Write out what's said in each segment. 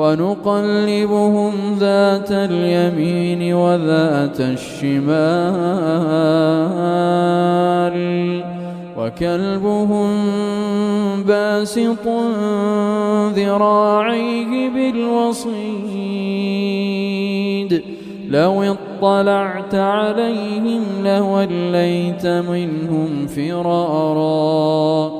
ونقلبهم ذات اليمين وذات الشمال وكلبهم باسط ذراعيه بالوصيد لو اطلعت عليهم لوليت منهم فرارا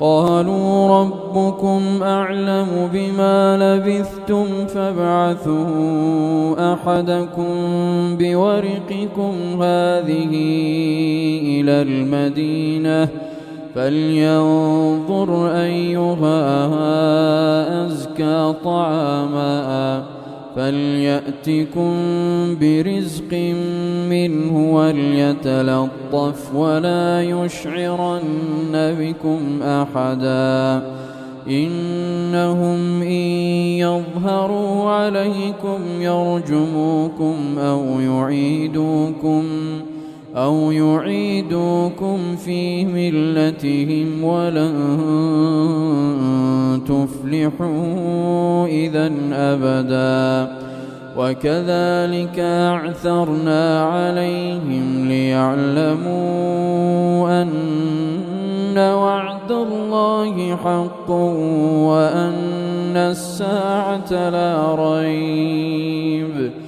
قالوا ربكم أعلم بما لبثتم فابعثوا أحدكم بورقكم هذه إلى المدينة فلينظر أيها أزكى طعاما. فليأتكم برزق منه وليتلطف ولا يشعرن بكم أحدا. إنهم إن يظهروا عليكم يرجموكم أو يعيدوكم. أو يعيدوكم في ملتهم ولن تفلحوا إذا أبدا. وكذلك أعثرنا عليهم ليعلموا أن وعد الله حق وأن الساعة لا ريب.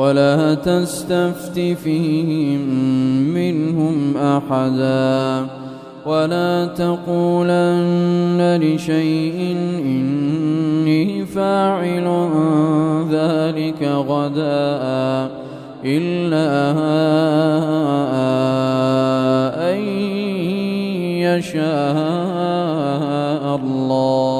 ولا تستفت فيهم منهم أحدا ولا تقولن لشيء إني فاعل ذلك غدا إلا أن يشاء الله.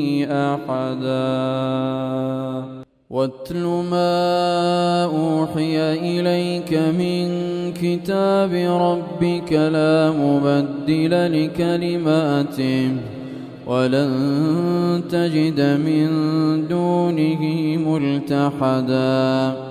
أحدا. واتل ما أوحي إليك من كتاب ربك لا مبدل لكلماته ولن تجد من دونه ملتحدا.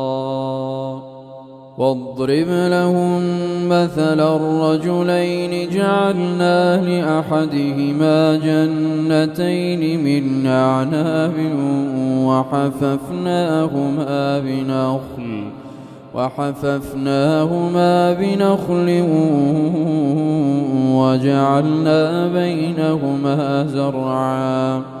واضرب لهم مثل الرجلين جعلنا لأحدهما جنتين من أعناب وحففناهما بنخل وحففناهما بنخل وجعلنا بينهما زرعا.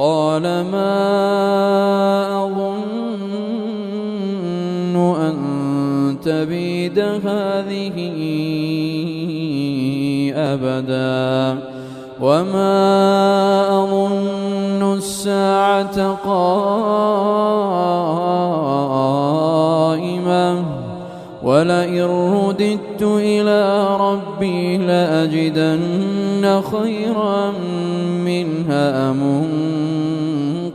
قال ما أظن أن تبيد هذه أبدا وما أظن الساعة قائمة ولئن رددت إلى ربي لأجدن خيرا منها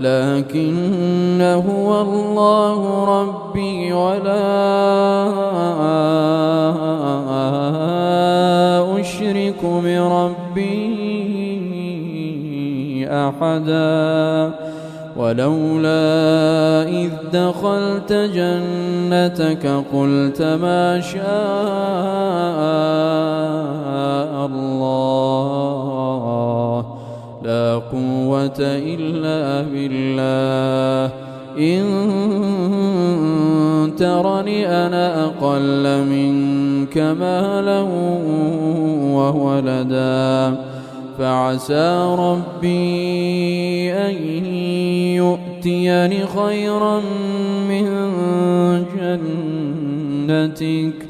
لكن هو الله ربي ولا أشرك بربي أحدا. ولولا إذ دخلت جنتك قلت ما شاء الله. لا قوة إلا بالله. إن ترني أنا أقل منك مالا وولدا. فعسى ربي أن يؤتيني خيرا من جنتك.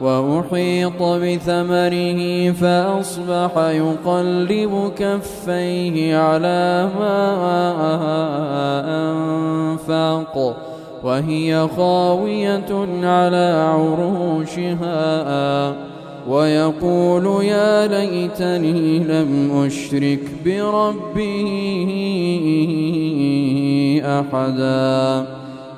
وأحيط بثمره فأصبح يقلب كفيه على ما أنفق وهي خاوية على عروشها. ويقول يا ليتني لم أشرك بربي أحدا.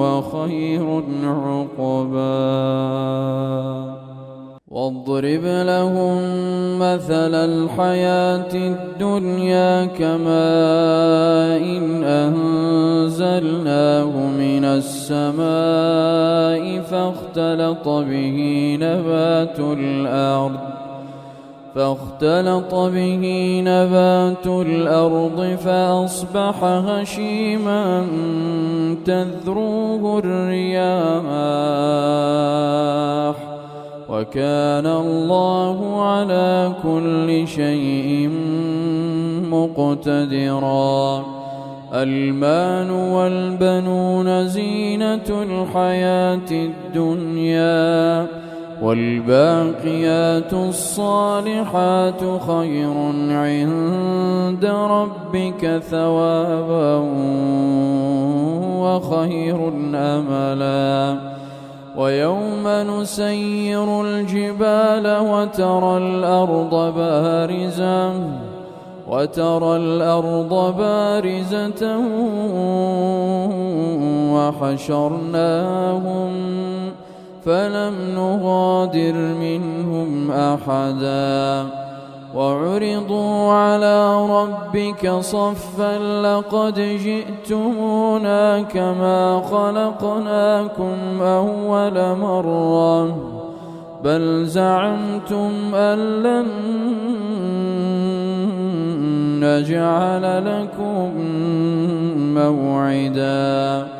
وخير عقبا. واضرب لهم مثل الحياة الدنيا كماء إن أنزلناه من السماء فاختلط به نبات الأرض. فاختلط به نبات الأرض فأصبح هشيما تذروه الرياح وكان الله على كل شيء مقتدرا المال والبنون زينة الحياة الدنيا والباقيات الصالحات خير عند ربك ثوابا وخير أملا. ويوم نسير الجبال وترى الأرض بارزة وترى الأرض بارزة وحشرناهم فلم نغادر منهم أحدا. وعرضوا على ربك صفا لقد جئتمونا كما خلقناكم أول مرة. بل زعمتم أن لن نجعل لكم موعداً.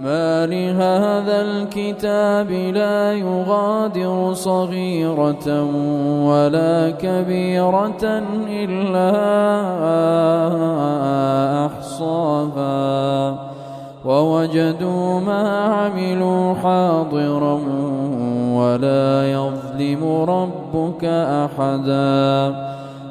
ما لهذا الكتاب لا يغادر صغيرة ولا كبيرة إلا أحصاها ووجدوا ما عملوا حاضرا ولا يظلم ربك أحدا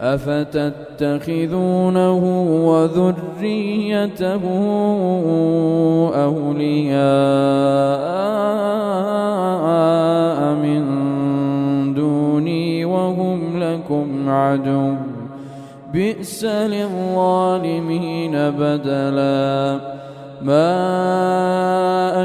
أفتتخذونه وذريته أولياء من دوني وهم لكم عدو. بئس للظالمين بدلا. ما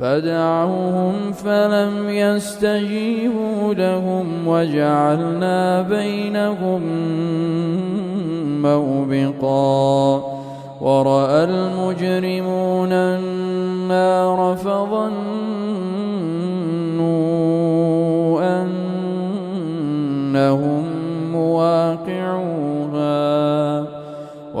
فدعوهم فلم يستجيبوا لهم وجعلنا بينهم موبقا. ورأى المجرمون النار فظنوا أنهم مواقعوها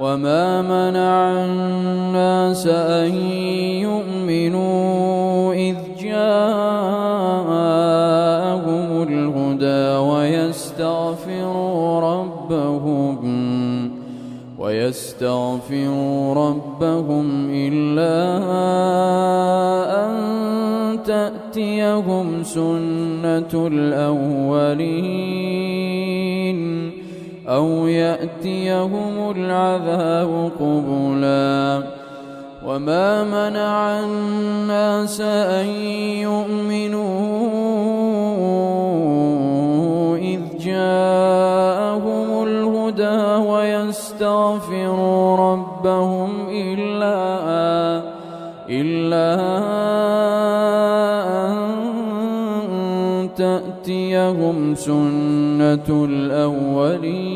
وما منع الناس أن يؤمنوا إذ جاءهم الهدى ويستغفروا ربهم ويستغفروا ربهم إلا أن تأتيهم سنة الأولين أو يأتيهم العذاب قبلا. وما منع الناس أن يؤمنوا إذ جاءهم الهدى ويستغفروا ربهم إلا إلا أن تأتيهم سنة الأولين.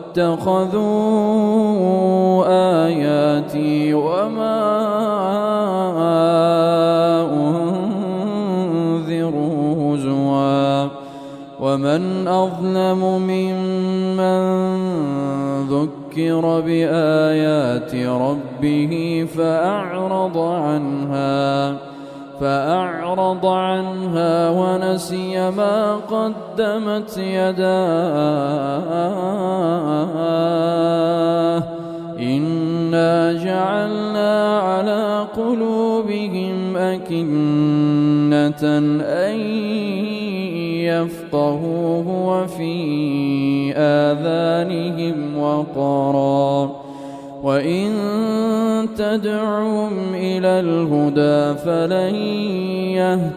واتخذوا آياتي وما أنذروا هزوا ومن أظلم ممن ذكر بآيات ربه فأعرض عنها فأعرض عنها ونسي ما قدمت يداه. إنا جعلنا على قلوبهم أكنة أن يفقهوه وفي آذانهم وقرا. وإن تدعهم إلى الهدى فلن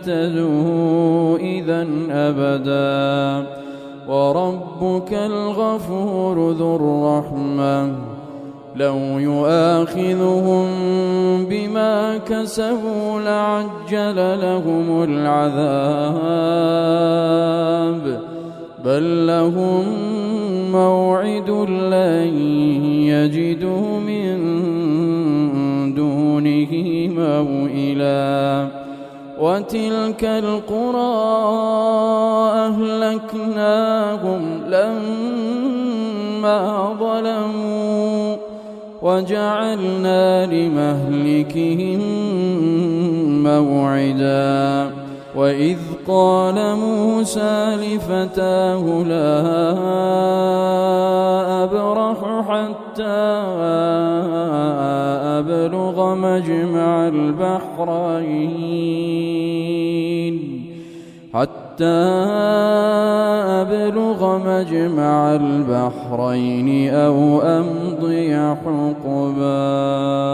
يهتدوا إذا أبدا. وربك الغفور ذو الرحمة. لو يؤاخذهم بما كسبوا لعجل لهم العذاب. بل لهم موعد لن يجدوا من موئلا وتلك القرى أهلكناهم لما ظلموا وجعلنا لمهلكهم موعدا. وإذ قال موسى لفتاه لا أبرح حتى أبلغ مجمع البحرين. حتى أبلغ مجمع البحرين أو أمضي حقبا.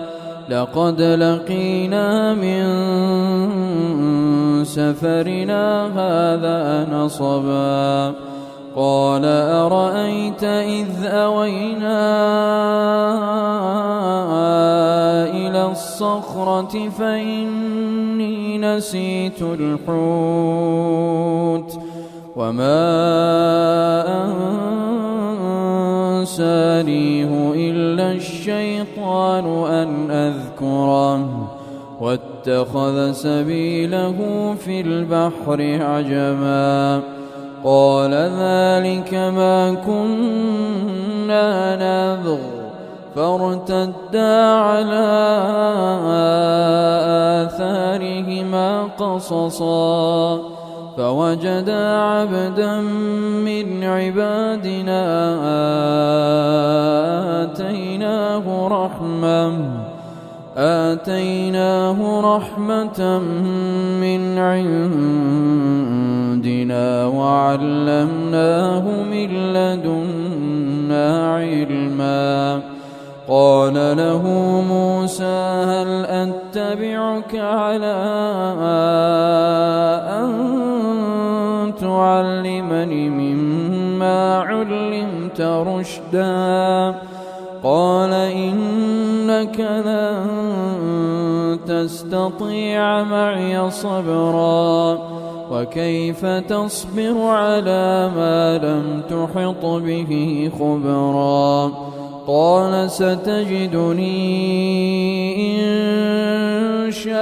لقد لقينا من سفرنا هذا نصبا. قال أرأيت إذ أوينا إلى الصخرة فإني نسيت الحوت. وما أنسانيه إلا الشيطان أن أذكره واتخذ سبيله في البحر عجبا. قال ذلك ما كنا نبغ فارتدا على آثارهما قصصا. فوجدا عبدا من عبادنا آتيناه رحمة آتيناه رحمة من عندنا وعلمناه من لدنا علما. قال له موسى هل أتبعك على أن تعلمني مما علمت رشدا. قال إنك لن تستطيع معي صبرا. وكيف تصبر على ما لم تحط به خبرا؟ قال ستجدني إن شاء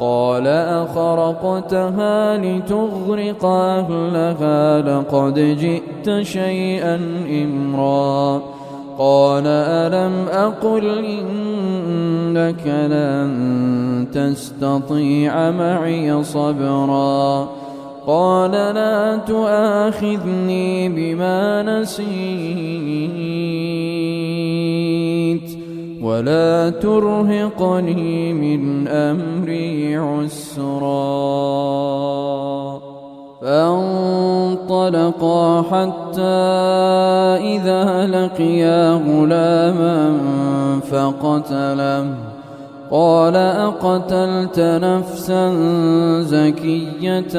قال أخرقتها لتغرق أهلها لقد جئت شيئا إمرا. قال ألم أقل إنك لن تستطيع معي صبرا. قال لا تؤاخذني بما نسيت. ولا ترهقني من أمري عسرا. فانطلقا حتى إذا لقيا غلاما فقتله قال أقتلت نفسا زكية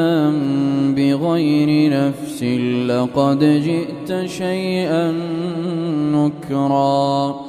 بغير نفس لقد جئت شيئا نكرا.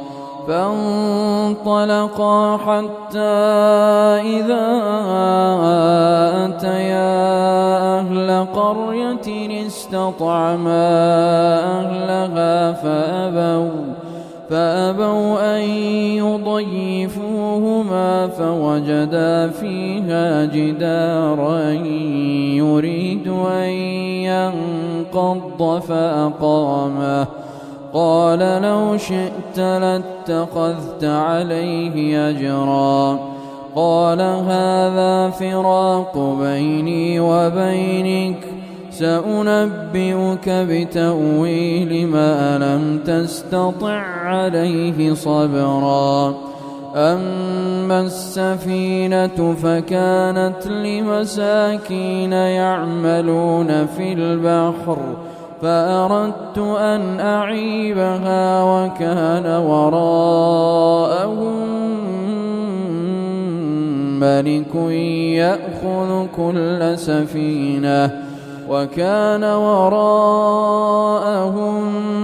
فانطلقا حتى إذا أتيا أهل قرية استطعما أهلها فأبوا فأبوا أن يضيفوهما فوجدا فيها جدارا يريد أن ينقض فأقامه. قال لو شئت لاتخذت عليه أجرا. قال هذا فراق بيني وبينك سأنبئك بتأويل ما لم تستطع عليه صبرا. أما السفينة فكانت لمساكين يعملون في البحر فأردت أن أعيبها وكان وراءهم ملك يأخذ كل سفينة وكان وراءهم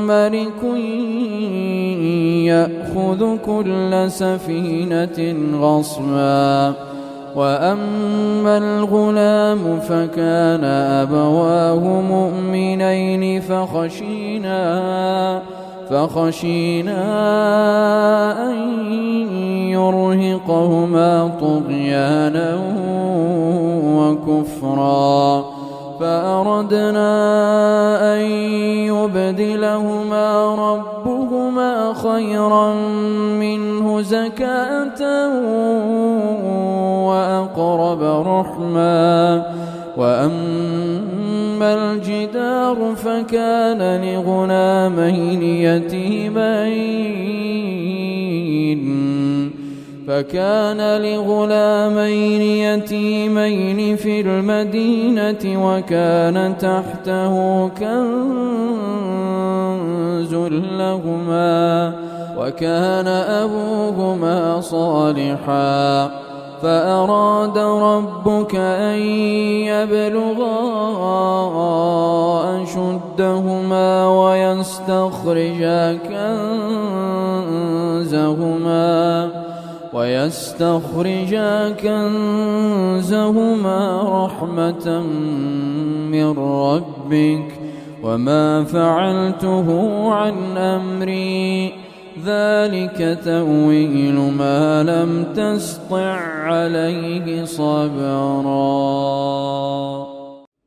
ملك يأخذ كل سفينة غصبا وأما الغلام فكان أبواه مؤمنين فخشينا فخشينا أن يرهقهما طغيانا وكفرا فأردنا أن يبدلهما ربهما خيرا منه زكاة وأقرب رحما. وأما الجدار فكان لغلامين يتيمين. فكان لغلامين يتيمين في المدينة وكان تحته كنز لهما وكان أبوهما صالحا. فأراد ربك أن يبلغا أشدهما ويستخرجا كنزهما. ويستخرجا كنزهما رحمة من ربك وما فعلته عن أمري. ذلك تأويل ما لم تسطع عليه صبرا.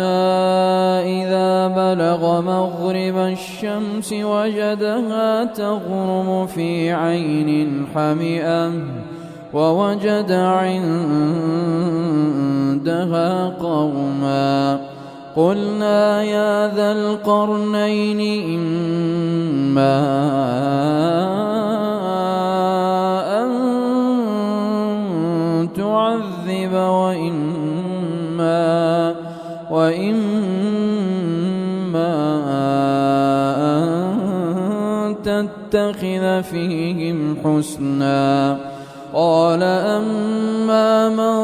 إذا بلغ مغرب الشمس وجدها تغرم في عين حمئة ووجد عندها قوما قلنا يا ذا القرنين إما وإما أن تتخذ فيهم حسنا. قال أما من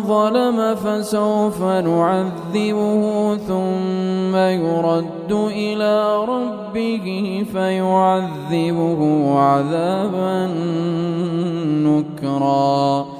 ظلم فسوف نعذبه ثم يرد إلى ربه فيعذبه عذابا نكرا.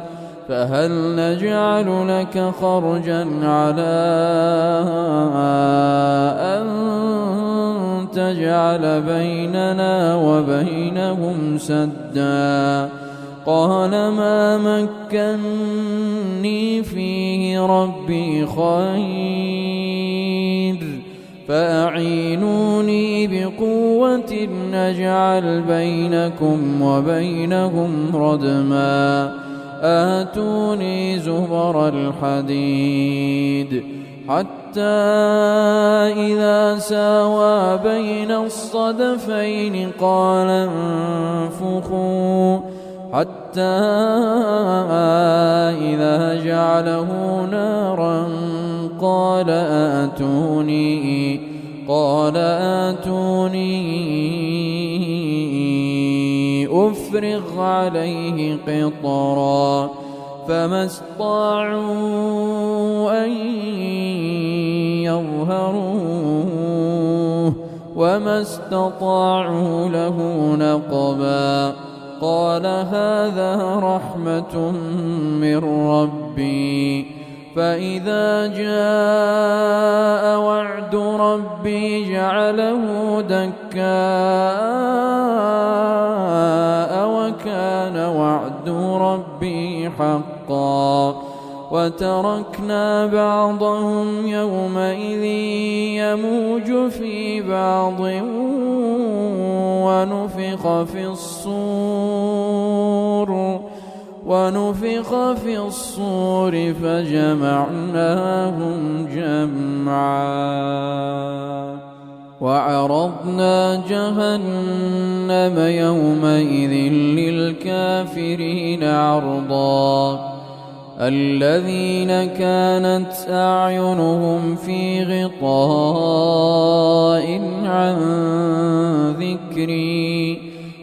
فهل نجعل لك خرجا على أن تجعل بيننا وبينهم سدا؟ قال ما مكني فيه ربي خير فأعينوني بقوة نجعل بينكم وبينهم ردما. آتوني زبر الحديد حتى إذا ساوى بين الصدفين قال انفخوا حتى إذا جعله نارا قال آتوني قال آتوني أفرغ عليه قطرا فما استطاعوا أن يظهروه وما استطاعوا له نقبا قال هذا رحمة من ربي فإذا جاء وعد ربي جعله دكاء وكان وعد ربي حقا وتركنا بعضهم يومئذ يموج في بعض ونفخ في الصور ونفخ في الصور فجمعناهم جمعا. وعرضنا جهنم يومئذ للكافرين عرضا. الذين كانت أعينهم في غطاء عن ذكري.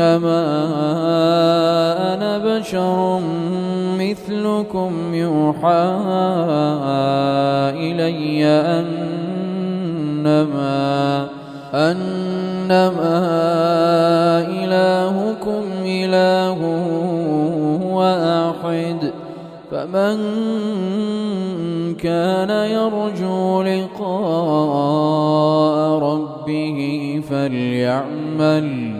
إنما أنا بشر مثلكم يوحى إلي أنما أنما إلهكم إله واحد فمن كان يرجو لقاء ربه فليعمل